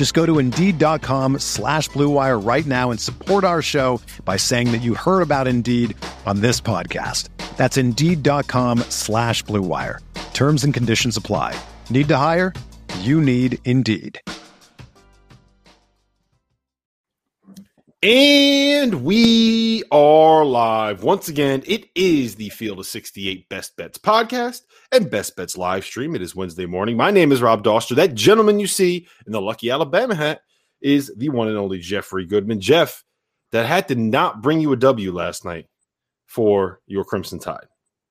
Just go to Indeed.com slash BlueWire right now and support our show by saying that you heard about Indeed on this podcast. That's Indeed.com slash BlueWire. Terms and conditions apply. Need to hire? You need Indeed. And we are live. Once again, it is the Field of 68 Best Bets podcast and Best Bets live stream. It is Wednesday morning. My name is Rob Dauster. That gentleman you see in the lucky Alabama hat is the one and only Jeffrey Goodman. Jeff, that hat did not bring you a W last night for your Crimson Tide.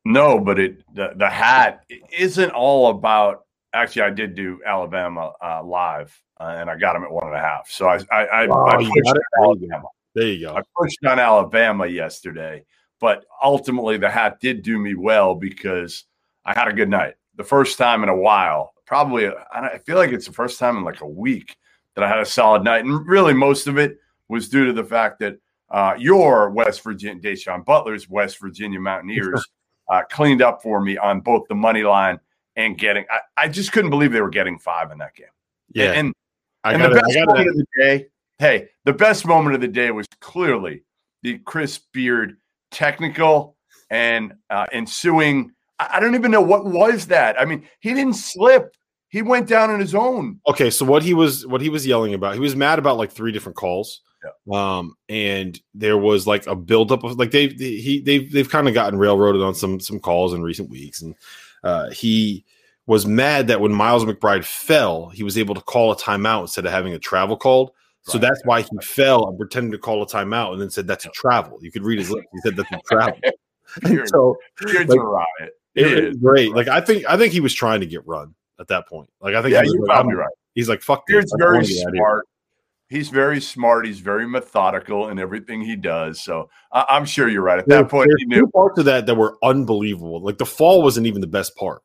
No, but it the, the hat isn't all about. Actually, I did do Alabama uh, live, uh, and I got them at one and a half. So I I, I, Wow, I pushed Alabama. There you go. I pushed on Alabama yesterday, but ultimately the hat did do me well because I had a good night. The first time in a while, probably I feel like it's the first time in like a week that I had a solid night, and really most of it was due to the fact that uh, your West Virginia, Da'Sean Butler's West Virginia Mountaineers uh, cleaned up for me on both the money line and getting. I, I just couldn't believe they were getting five in that game. Yeah. and I and the best moment of the day, hey, the best moment of the day was clearly the Chris Beard technical and uh, ensuing. I, don't even know what was that. I mean, he didn't slip. He went down on his own. Okay, so what he was what he was yelling about, he was mad about like three different calls. Um, and there was like a buildup of like they've they, he they've they've kind of gotten railroaded on some some calls in recent weeks, and uh, he was mad that when Miles McBride fell, he was able to call a timeout instead of having a travel called. So Right. that's why he fell and pretended to call a timeout and then said that's a travel. You could read his lips. He said that's a travel. So like, a riot. It, it is. great. Like I think I think he was trying to get run at that point. Like I think Yeah, you're like, probably right. He's like fuck I very wanna get out of here. smart. He's very smart. He's very methodical in everything he does. So I, I'm sure you're right. At There- that point, he knew. parts of that that were unbelievable. Like the fall wasn't even the best part.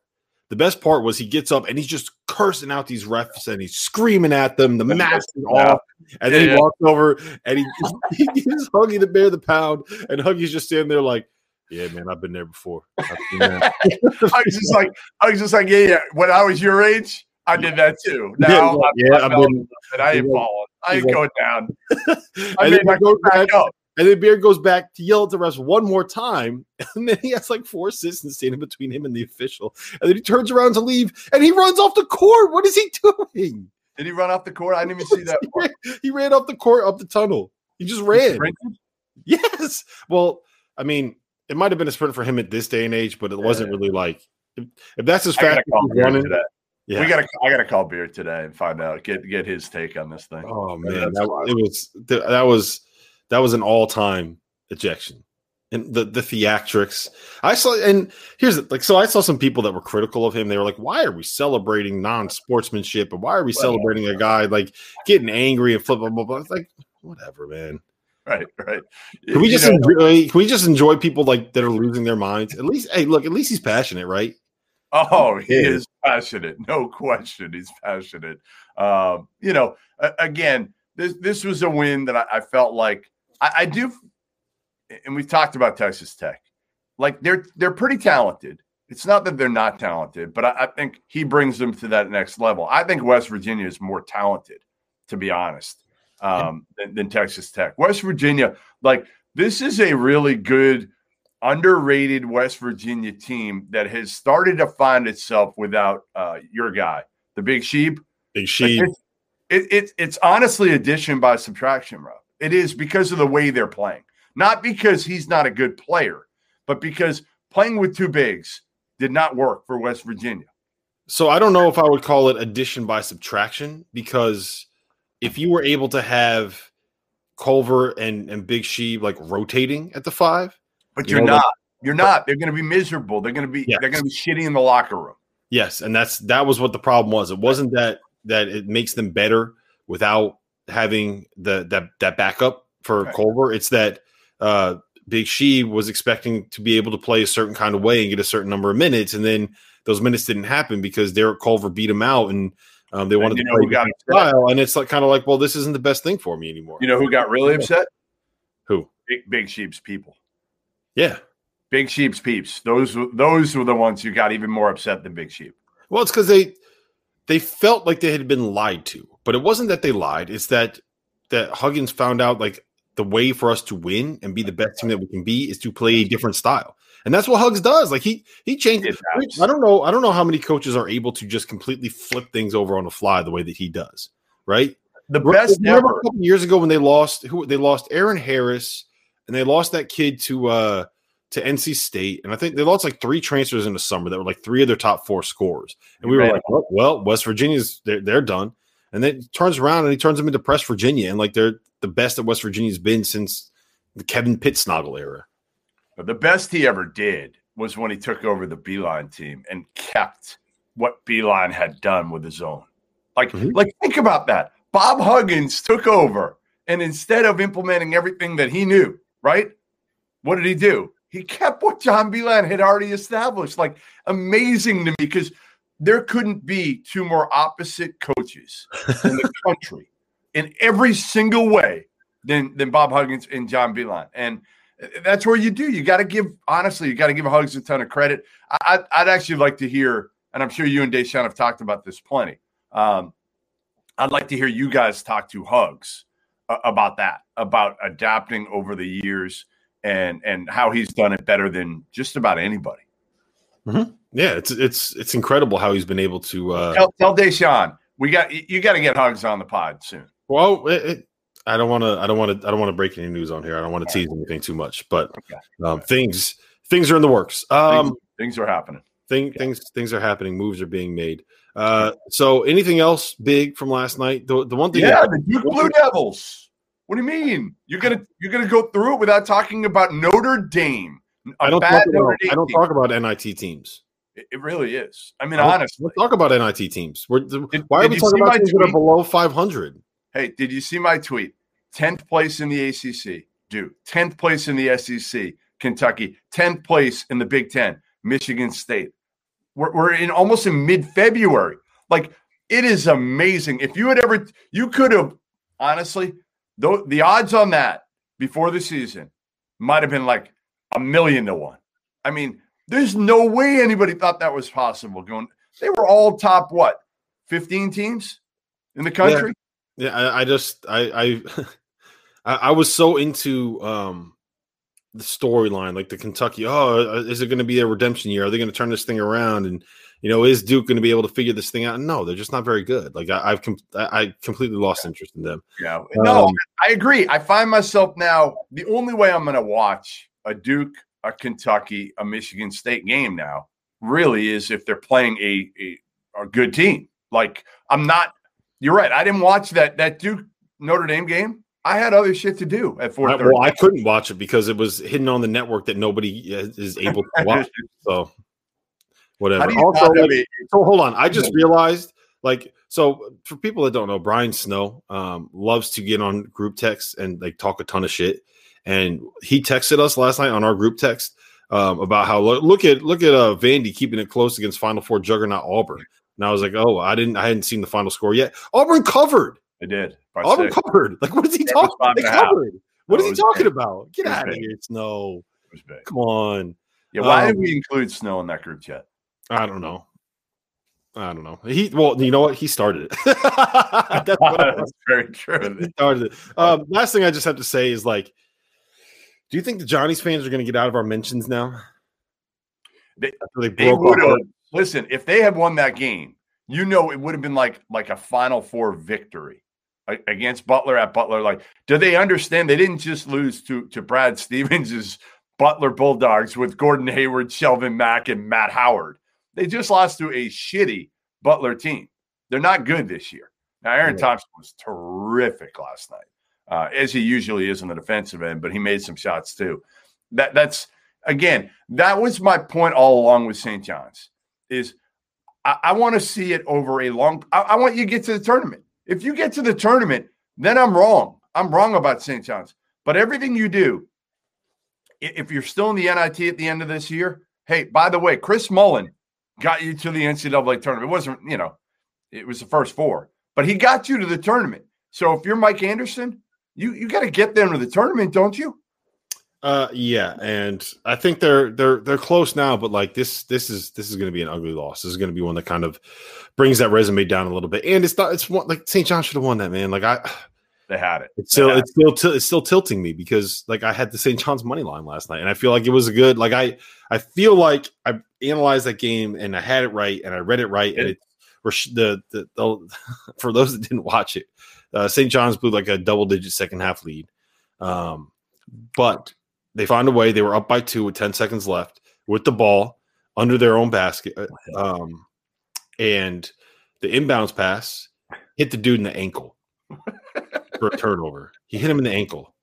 The best part was he gets up and he's just cursing out these refs and he's screaming at them. The mask is off, and then Yeah, he walks over and he he gives Huggy the bear the pound, and Huggy's just standing there like, "Yeah, man, I've been there before." I've seen that." I was just like, I was just like, yeah, yeah. When I was your age, I did that too. Yeah, Now, like, yeah, I've been- and I ain't falling. I ain't going down. I and, made then my he goes back back, up. and then Beard goes back to yell at the refs one more time, and then he has like four assistants standing between him and the official, and then he turns around to leave, and he runs off the court. What is he doing? Did he run off the court? I didn't even see that. he, ran, he ran off the court up the tunnel. He just ran. Yes. Well, I mean, it might have been a sprint for him at this day and age, but it wasn't really like if, if that's as fast as he's running. today. Yeah. We gotta. I gotta call Beard today and find out. Get get his take on this thing. oh man, that, it was that was that was an all time ejection. And the the theatrics, I saw, and here's the, like, so I saw some people that were critical of him. They were like, "Why are we celebrating non sportsmanship? And why are we Well, celebrating a guy like getting angry and flip blah, blah, blah?" It's like, whatever, man. Right, right. Can we You just know, enjoy? Can we just enjoy people like that are losing their minds? At least, hey, look, at least he's passionate, right? Oh, he Yeah. is passionate. No question. He's passionate. Um, you know, again, this this was a win that I, I felt like I, I do, and we've talked about Texas Tech. Like they're they're pretty talented. It's not that they're not talented, but I, I think he brings them to that next level. I think West Virginia is more talented, to be honest, um, than, than Texas Tech. West Virginia, like this is a really good underrated West Virginia team that has started to find itself without uh, your guy, the Big Sheep. Big Like, sheep. it's, it, it, it's honestly addition by subtraction, Rob. It is because of the way they're playing, not because he's not a good player, but because playing with two bigs did not work for West Virginia. So I don't know if I would call it addition by subtraction because if you were able to have Culver and and Big Sheeb like rotating at the five, but you you're know, not. You're not. They're going to be miserable. They're going to be. Yes. They're going to be shitty in the locker room. Yes, and that's that was what the problem was. It wasn't that that it makes them better without having the that that backup for Right. Culver. It's that uh Big She was expecting to be able to play a certain kind of way and get a certain number of minutes, and then those minutes didn't happen because Derek Culver beat him out, and um, they wanted to know play got style. And it's like kind of like, well, this isn't the best thing for me anymore. You know who got really upset? who? Big, big Sheep's people. Yeah. Big Sheep's peeps. Those were- those were the ones who got even more upset than Big Sheep. Well, it's because they they felt like they had been lied to, but it wasn't that they lied. It's that that Huggins found out like the way for us to win and be the best team that we can be is to play a different style, and that's what Hugs does. Like he he changes. I don't know. I don't know how many coaches are able to just completely flip things over on the fly the way that he does. Right. The best Remember ever. a couple years ago when they lost who they lost Eron Harris and they lost that kid to uh to NC State and I think they lost like three transfers in the summer that were like three of their top four scores, and we were like well, well West Virginia's they're, they're done and then he turns around and he turns them into press Virginia and like they're the best that West Virginia's been since the Kevin Pittsnoggle era. But the best he ever did was when he took over the Beilein team and kept what Beilein had done with his own. Like, Mhm. like think about that. Bob Huggins took over, and instead of implementing everything that he knew, right? What did he do? He kept what John Beilein had already established. Like amazing to me because there couldn't be two more opposite coaches in the country in every single way than than Bob Huggins and John Beilein. And that's where you do. You got to give honestly, you got to give Hugs a ton of credit. I, I'd- I'd actually like to hear, and I'm sure you and Da'Sean have talked about this plenty. Um, I'd like to hear you guys talk to Hugs about that, about adapting over the years and and how he's done it better than just about anybody. Yeah, it's it's it's incredible how he's been able to uh tell, tell Deshaun we got you, you got to get Hugs on the pod soon. Well, it, it, I don't want to. I don't want to. I don't want to break any news on here. I don't want to tease anything too much. But Okay. um, things things are in the works. Um, things, things are happening. thing, things things are happening. Moves are being made. Uh, so anything else big from last night? The, the one thing. Yeah, the Duke Blue Devils. What do you mean? You're gonna you're gonna go through it without talking about Notre Dame? I don't talk about. I don't talk about NIT teams. It, it really is. I mean, I honestly. Let's talk about NIT teams. We're, Did- why are we talking about teams that are below 500? Hey, did you see my tweet? Tenth place in the ACC, Duke. Tenth place in the SEC, Kentucky. Tenth place in the Big Ten, Michigan State. We're, we're in almost in mid February. Like it is amazing. If you had ever, you could have honestly, though the odds on that before the season might have been like a million to one. I mean, there's no way anybody thought that was possible. Going, they were all top what, fifteen teams in the country. Yeah, I, I just I I I was so into um the storyline, like the Kentucky. Oh, is it going to be a redemption year? Are they going to turn this thing around? And you know, is Duke going to be able to figure this thing out? No, they're just not very good. Like I, I've com- I, completely lost interest in them. Yeah. No, Um, I agree. I find myself now the only way I'm going to watch a Duke, a Kentucky, a Michigan State game now really is if they're playing a a, a good team. Like I'm not. You're right. I didn't watch that that Duke Notre Dame game. I had other shit to do at 4:30. well, I couldn't watch it because it was hidden on the network that nobody is is able to watch. So whatever. How do you Also, like, so hold on. I just realized, like, so for people that don't know, Brian Snow um, loves to get on group text and like talk a ton of shit. And he texted us last night on our group text um, about how look, look at look at uh, Vandy keeping it close against Final Four juggernaut Auburn. And I was like, oh, I didn't, I hadn't seen the final score yet. Auburn covered. I did. by Auburn six. covered. Like, what is he It talking? five They covered. What No, is he talking big. about? Get out of here, Snow. Big. Come on. Yeah. Why Um, did we include Snow in that group chat? I don't know. I don't know. He well, you know what? He started it. That's what. That's very true. He started it. Um, last thing I just have to say is like, do you think the Johnny's fans are going to get out of our mentions now? They- they They broke have listen if they had won that game. You know, it would have been like like a Final Four victory against Butler at Butler. Like, do they understand? They didn't just lose to to Brad Stevens's Butler Bulldogs with Gordon Hayward, Shelvin Mack, and Matt Howard. They just lost to a shitty Butler team. They're not good this year. Now, Aaron Thompson was terrific last night, uh, as he usually is on the defensive end, but he made some shots too. That that's again, that was my point all along with St. John's. Is I, I want to see it over a long. I, I want you to get to the tournament. If you get to the tournament, then I'm wrong. I'm wrong about St. John's. But everything you do, if you're still in the NIT at the end of this year, hey, by the way, Chris Mullin got you to the NCAA tournament. It wasn't, you know, it was the first four, but he got you to the tournament. So if you're Mike Anderson, you you got to get them to the tournament, don't you? Uh, yeah, and I think they're they're they're close now, but like this this is this is going to be an ugly loss. This is going to be one that kind of brings that resume down a little bit. And it's not it's one like St. John should have won that man. Like I they had it. It's still it's still t- it's still tilting me because like I had the St. John's money line last night, and I feel like it was a good like I I feel like I analyzed that game and I had it right and I read it right, and it the, the, the for those that didn't watch it, uh, St. John's blew like a double digit second half lead, um, but they found a way. They were up by two with ten seconds left with the ball under their own basket, uh, um, and the inbounds pass hit the dude in the ankle for a turnover. He hit him in the ankle.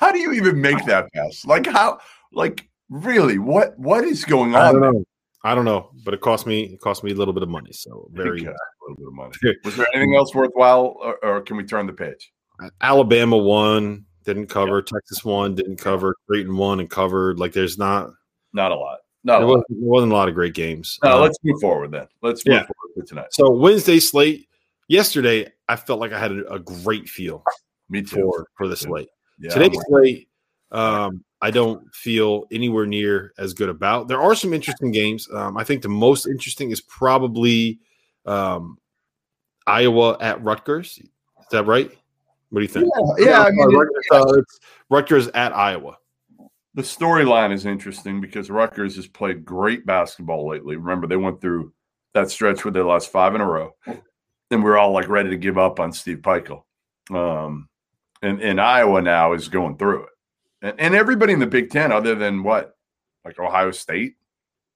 How do you even make that pass? Like how? Like really? What? What is going on? I don't know. I don't know, but it cost me it cost me a little bit of money. So very a little bit of money. Was there anything else worthwhile, or, or, can we turn the page? Alabama won, didn't cover. Yeah. Texas won, didn't cover. Creighton won and covered. Like there's not not a lot. Not there, wasn't, wasn't, a lot of great games. No, um, let's move forward then. Let's move yeah. forward tonight. So Wednesday slate. Yesterday, I felt like I had a, a great feel. Me too. For, for the slate. Yeah, Today's slate, um, I don't feel anywhere near as good about. There are some interesting games. Um, I think the most interesting is probably um, Iowa at Rutgers. Is that right? What do you think? Yeah, yeah I mean, Rutgers, uh, Rutgers at Iowa. The storyline is interesting because Rutgers has played great basketball lately. Remember, they went through that stretch where they lost five in a row, and we are all like ready to give up on Steve Pikiell. Um, and, and Iowa now is going through it and, and everybody in the Big Ten, other than what, like Ohio State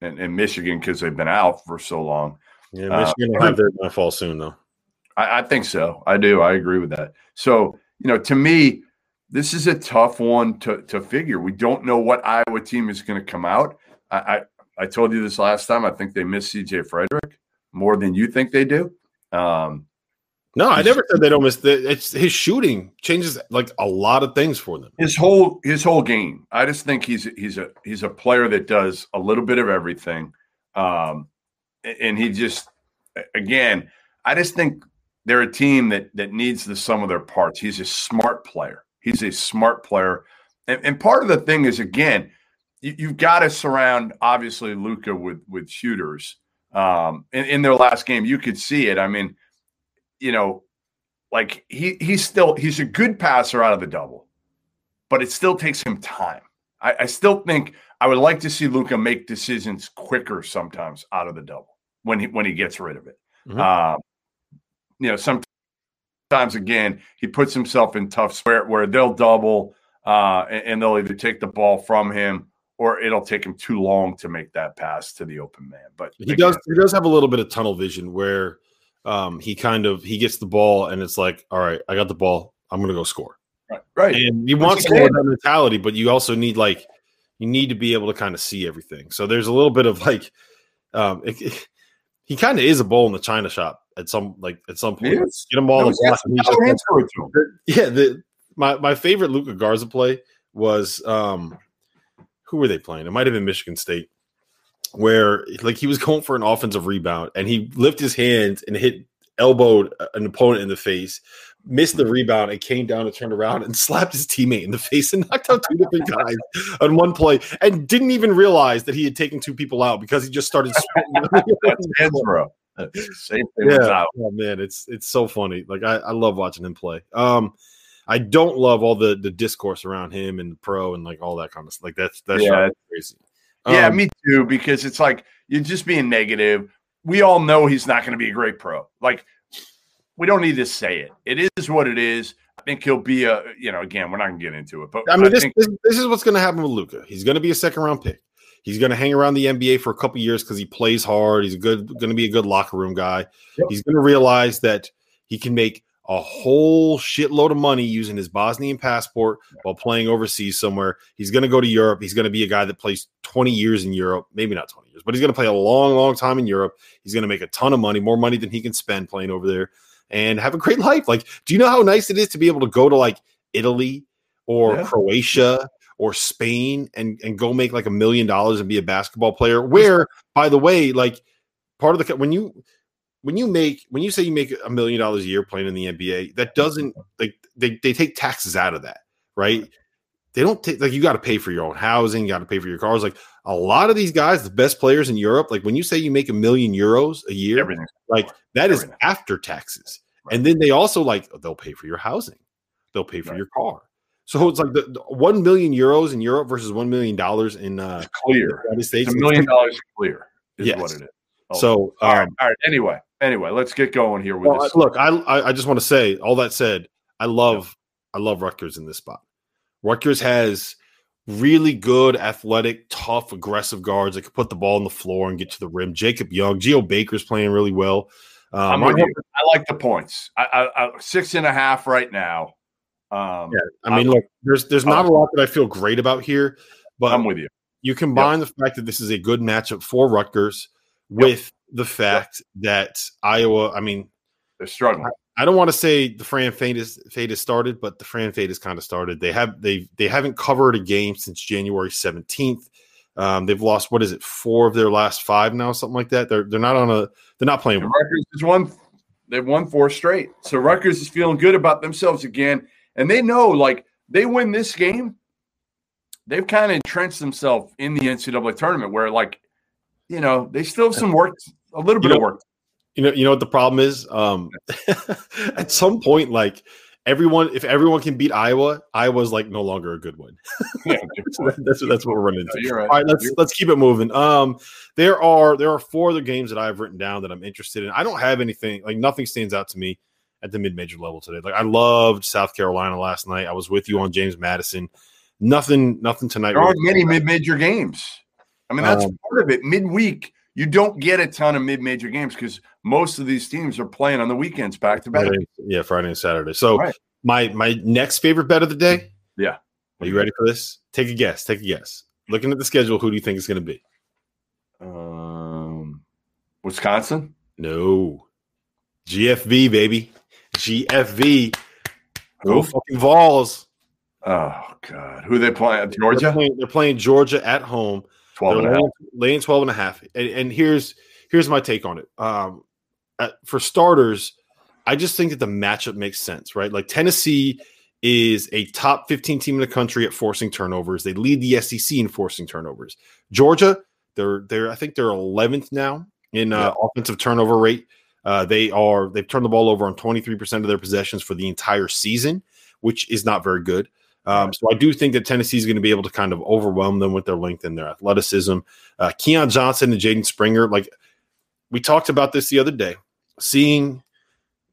and, and Michigan, because they've been out for so long. Yeah, Michigan uh, will have their fall soon, though. I, I, think so. I do. I agree with that. So, you know, to me, this is a tough one to to figure. We don't know what Iowa team is going to come out. I, I, I told you this last time. I think they miss CJ Frederick more than you think they do. Um, no, I never said they don't miss. The, it's his shooting changes like a lot of things for them. His whole his whole game. I just think he's he's a he's a player that does a little bit of everything, um, and he just again. I just think they're a team that that needs the sum of their parts. He's a smart player. He's a smart player, and, and part of the thing is again, you, have got to surround obviously Luka with with shooters. Um, in, in their last game, you could see it. I mean you know, like he he's still he's a good passer out of the double, but it still takes him time. I, I still think I would like to see Luka make decisions quicker sometimes out of the double when he when he gets rid of it. Mm-hmm. Um, you know, sometimes again he puts himself in tough square where they'll double uh, and, and they'll either take the ball from him or it'll take him too long to make that pass to the open man. But he again, does he does have a little bit of tunnel vision where um, he kind of he gets the ball and it's like, all right, I got the ball, I'm gonna go score. Right, right. And you want more that mentality, but you also need like you need to be able to kind of see everything. So there's a little bit of like, um, it, he kind of is a bull in the china shop at some like at some point. Get him all no, the. Yeah, the my my favorite Luka Garza play was um, who were they playing? It might have been Michigan State where like he was going for an offensive rebound and he lifted his hands and hit elbowed an opponent in the face, missed the rebound and came down and turned around and slapped his teammate in the face and knocked out two different guys on one play and didn't even realize that he had taken two people out because he just started bro. Same thing yeah. Oh man, it's it's so funny. Like I, I love watching him play. Um I don't love all the the discourse around him and the pro and like all that kind of stuff. Like that's that's yeah. crazy. Yeah, um, me too. Because it's like you're just being negative. We all know he's not going to be a great pro. Like we don't need to say it. It is what it is. I think he'll be a you know again we're not gonna get into it, but I mean I this, think this this is what's going to happen with Luka. He's going to be a second round pick. He's going to hang around the NBA for a couple years because he plays hard. He's a good going to be a good locker room guy. Yep. He's going to realize that he can make a whole shitload of money using his Bosnian passport while playing overseas somewhere. He's going to go to Europe. He's going to be a guy that plays 20 years in Europe, maybe not 20 years, but he's going to play a long, long time in Europe. He's going to make a ton of money, more money than he can spend playing over there and have a great life. Like, do you know how nice it is to be able to go to like Italy or Yeah. Croatia or Spain and, and go make like a million dollars and be a basketball player? Where, by the way, like part of the when you when you make when you say you make a million dollars a year playing in the NBA, that doesn't like they, they take taxes out of that, right? They don't take like you got to pay for your own housing, you got to pay for your cars. Like a lot of these guys, the best players in Europe, like when you say you make a million euros a year, everything. like that is Everything. after taxes. Right. And then they also like they'll pay for your housing, they'll pay for Right. your car. So it's like the, the one million euros in Europe versus one million dollars in uh, It's the clear. United States. It's a million dollars clear is Yes. what it is. Oh, So all right, um, all right. Anyway, anyway, let's get going here with Well, I- this. look, I, I I just want to say all that said, I love I love Rutgers in this spot. Rutgers has really good, athletic, tough, aggressive guards that can put the ball on the floor and get to the rim. Jacob Young, Geo Baker's playing really well. Um, I'm with I- like the points. I, I, I, six and a half right now. Um, Yeah, I mean, look, there's there's not a lot that I feel great about here, but I'm with you. you combine the fact that this is a good matchup for Rutgers with the fact that Iowa. I mean, They're struggling. I don't want to say the Fran fade is fade has started, but the Fran fade has kind of started. They have they they haven't covered a game since January seventeenth. Um, they've lost what is it four of their last five now, something like that. They're they're not on a they're not playing. And. Rutgers has won. They've won four straight. So Rutgers is feeling good about themselves again, and they know like they win this game, they've kind of entrenched themselves in the NCAA tournament. Where like, you know, they still have some work, a little bit You of work. You know you know what the problem is. Um, at some point, like everyone, if everyone can beat Iowa, Iowa's like no longer a good one. Yeah, So that's that's what we're running into. No, right. All right, let's You're- let's keep it moving. Um, there are there are four other games that I've written down that I'm interested in. I don't have anything like nothing stands out to me at the mid major level today. Like I loved South Carolina last night. I was with you on James Madison. Nothing, nothing tonight. There aren't really- many mid-major games. I mean, that's Um, part of it. Midweek, you don't get a ton of mid-major games because most of these teams are playing on the weekends back to back. Yeah, Friday and Saturday. So Right. my my next favorite bet of the day. Yeah. Are you ready for this? Take a guess. Take a guess. Looking at the schedule, who do you think it's going to be? Um, Wisconsin. No. GFV, baby. GFV. Go Who? fucking Vols. Oh God, who are they playing? They're Georgia. playing, they're playing Georgia at home. Twelve and a half. laying, laying 12 and a half. And, and here's here's my take on it. Um, uh, for starters, I just think that the matchup makes sense, right? Like Tennessee is a top 15 team in the country at forcing turnovers. They lead the SEC in forcing turnovers. Georgia, they're they're I think they're 11th now in uh, offensive turnover rate. Uh, they are they've turned the ball over on 23% of their possessions for the entire season, which is not very good. Um, so I do think that Tennessee is going to be able to kind of overwhelm them with their length and their athleticism. Uh, Keon Johnson and Jaden Springer, like we talked about this the other day, seeing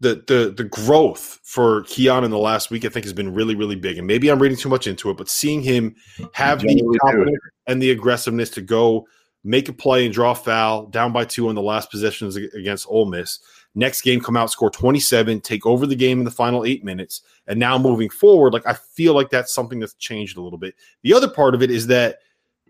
the the the growth for Keon in the last week, I think has been really really big. And maybe I'm reading too much into it, but seeing him have the confidence and the aggressiveness to go make a play and draw a foul down by two on the last possessions against Ole Miss. Next game, come out, score 27, take over the game in the final eight minutes. And now moving forward, like I feel like that's something that's changed a little bit. The other part of it is that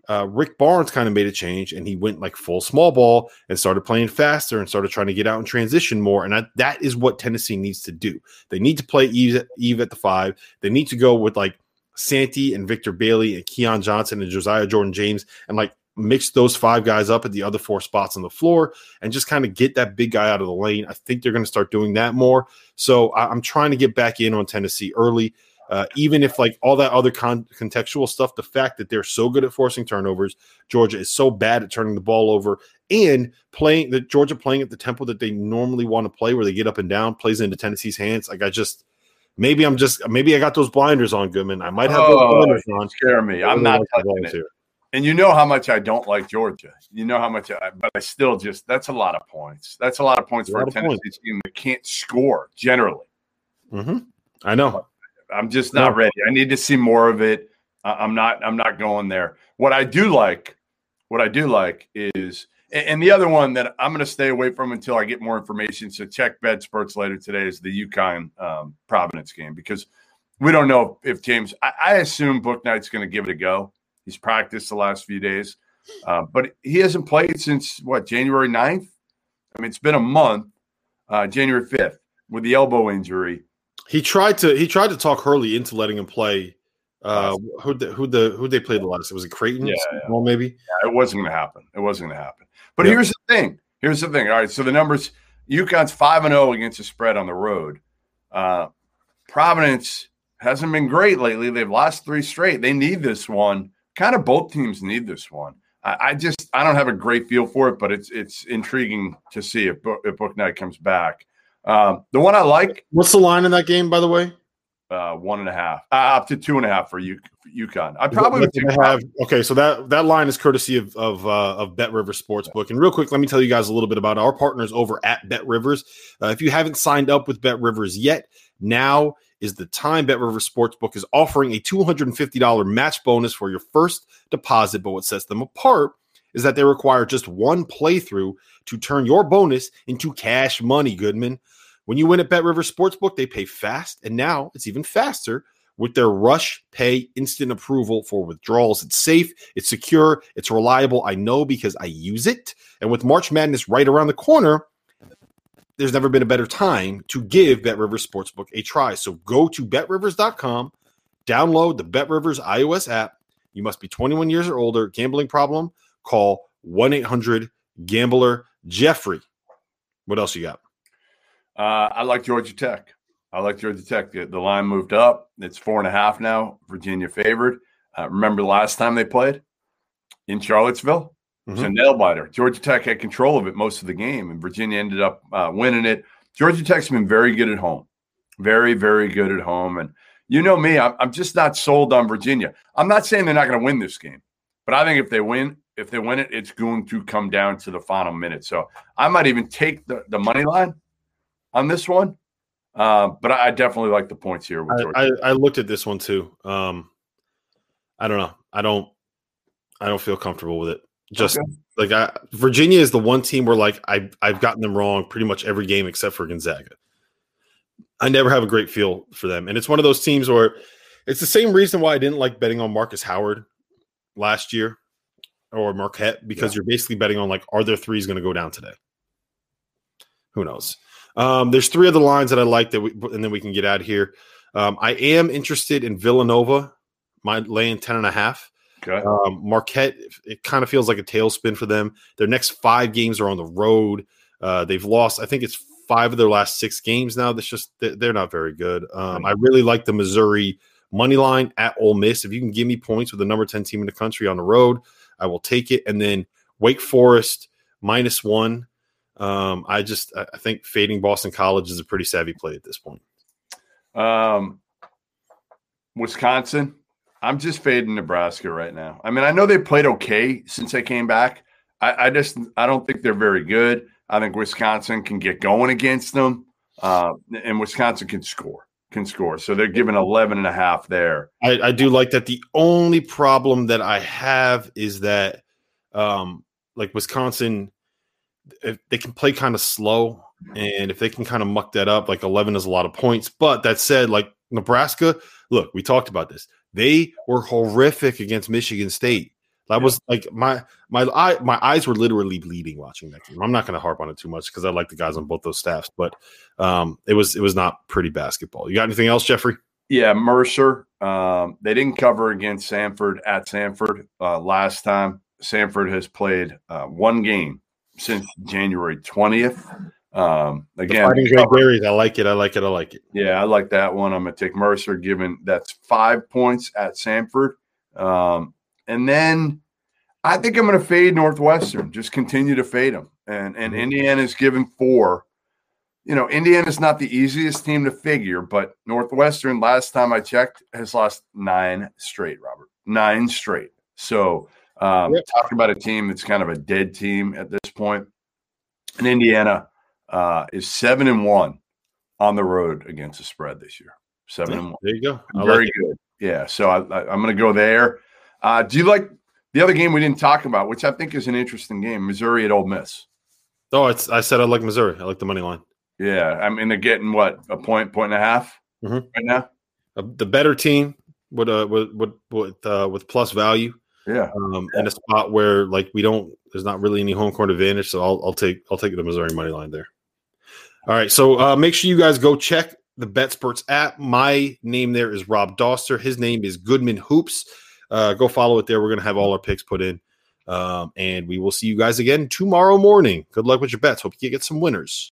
uh, Rick Barnes kind of made a change and he went like full small ball and started playing faster and started trying to get out and transition more. And I, that is what Tennessee needs to do. They need to play Yves, Yves at the five. They need to go with like Santi and Victor Bailey and Keon Johnson and Josiah Jordan James and like mix those five guys up at the other four spots on the floor and just kind of get that big guy out of the lane. I think they're going to start doing that more. So I, I'm trying to get back in on Tennessee early. Uh, even if like all that other con- contextual stuff, the fact that they're so good at forcing turnovers, Georgia is so bad at turning the ball over, and playing that Georgia playing at the tempo that they normally want to play, where they get up and down, plays into Tennessee's hands. Like I just maybe I'm just maybe I got those blinders on, Goodman. I might have those Oh, blinders on. Scare me. I'm not touching it. here. And you know how much I don't like Georgia. You know how much, I, but I still just that's a lot of points. That's a lot of points A for a Tennessee points. team that can't score generally. hmm I know. I'm just not No. ready. I need to see more of it. I'm not. I'm not going there. What I do like, what I do like is, and the other one that I'm going to stay away from until I get more information. So check BetSperts later today is the UConn um, Providence game because we don't know if James. I, I assume Bouknight's going to give it a go. He's practiced the last few days, uh, but he hasn't played since what January 9th. I mean, it's been a month. Uh, January 5th with the elbow injury. He tried to he tried to talk Hurley into letting him play. Uh, who the who the who they played the last? Was it Creighton? Yeah, Well, maybe. it wasn't going to happen. It wasn't going to happen. But Yeah. here's the thing. Here's the thing. All right. So the numbers UConn's 5 and 0 against the spread on the road. Uh, Providence hasn't been great lately. They've lost three straight. They need this one. Kind of both teams need this one. I, I just I don't have a great feel for it, but it's it's intriguing to see if, Book, if Bouknight comes back. Um, the one I like, What's the line in that game, by the way? uh, one and a half, uh, up to two and a half for, U, for UConn. I probably would have. Okay, so that that line is courtesy of of uh, of Bet Rivers Sportsbook. And real quick, let me tell you guys a little bit about our partners over at Bet Rivers. Uh, if you haven't signed up with Bet Rivers yet, now is the time. Bet Rivers Sportsbook is offering a two hundred and fifty dollar match bonus for your first deposit. But what sets them apart is that they require just one playthrough to turn your bonus into cash money. Goodman. When you win at Bet Rivers Sportsbook, they pay fast, and now it's even faster with their Rush Pay instant approval for withdrawals. It's safe, it's secure, it's reliable. I know because I use it. And with March Madness right around the corner, there's never been a better time to give Bet Rivers Sportsbook a try. So go to betrivers.com, download the Bet Rivers iOS app. You must be 21 years or older. Gambling problem? Call 1 800 Gambler Jeffrey. What else you got? Uh, I like Georgia Tech. I like Georgia Tech. The, the line moved up. It's four and a half now. Virginia favored. Uh, remember the last time they played in Charlottesville? It was a nail biter. Georgia Tech had control of it most of the game, and Virginia ended up uh, winning it. Georgia Tech's been very good at home, very, very good at home. And you know me, I'm, I'm just not sold on Virginia. I'm not saying they're not going to win this game, but I think if they win, if they win it, it's going to come down to the final minute. So I might even take the, the money line on this one. Uh, but I, I definitely like the points here. I, I, I looked at this one too. Um, I don't know. I don't. I don't feel comfortable with it. Just Okay. like I, Virginia is the one team where like I I've gotten them wrong pretty much every game except for Gonzaga. I never have a great feel for them, and it's one of those teams where it's the same reason why I didn't like betting on Marcus Howard last year or Marquette because you're basically betting on like are their threes going to go down today? Who knows? Um, there's three other lines that I like that we, and then we can get out of here. Um, I am interested in Villanova, my laying 10 and a half. Okay. Um, Marquette, it kind of feels like a tailspin for them. Their next five games are on the road. Uh, they've lost, I think it's five of their last six games now. That's just, they- they're not very good. Um, I really like the Missouri money line at Ole Miss. If you can give me points with the number 10 team in the country on the road, I will take it. And then Wake Forest minus one. Um, I just, I think fading Boston College is a pretty savvy play at this point. Um, Wisconsin. I'm just fading Nebraska right now. I mean, I know they played okay since they came back. I, I just I don't think they're very good. I think Wisconsin can get going against them, uh, and Wisconsin can score, can score. So they're giving 11 and a half there. I, I do like that. The only problem that I have is that, um, like Wisconsin, they can play kind of slow, and if they can kind of muck that up, like eleven is a lot of points. But that said, like Nebraska, look, we talked about this. They were horrific against Michigan State. That was like my my eye my eyes were literally bleeding watching that game. I'm not going to harp on it too much because I like the guys on both those staffs, but um, it was it was not pretty basketball. You got anything else, Jeffrey? Yeah, Mercer. Um, they didn't cover against Samford at Samford uh, last time. Samford has played uh, one game since January 20th. Um, The again, Fighting Great Berries. I like it. I like it. I like it. Yeah, I like that one. I'm to take Mercer, given that's five points at Samford. Um, and then I think I'm to fade Northwestern, just continue to fade them. And, and Mhm. Indiana's given four. You know, Indiana's not the easiest team to figure, but Northwestern, last time I checked, has lost nine straight, Robert. Nine straight. So, um, Yep. talking about a team that's kind of a dead team at this point. And Indiana uh, is seven and one on the road against the spread this year. Seven and one. There you go. I Very like it. good. Yeah. So I, I'm going to go there. Uh, do you like the other game we didn't talk about, which I think is an interesting game? Missouri at Ole Miss. Oh, it's. I said I like Missouri. I like the money line. Yeah. I mean, they're getting what a point, point and a half Mhm. right now. Uh, the better team with uh with with with, uh, with plus value. Yeah. um, in a spot where like we don't there's not really any home court advantage so I'll, I'll take I'll take the Missouri money line there all right so uh, make sure you guys go check the BetSperts app. My name there is Rob Dauster. His name is Goodman Hoops. Uh, go follow it there. We're gonna have all our picks put in. Um, and we will see you guys again tomorrow morning. Good luck with your bets. Hope you get some winners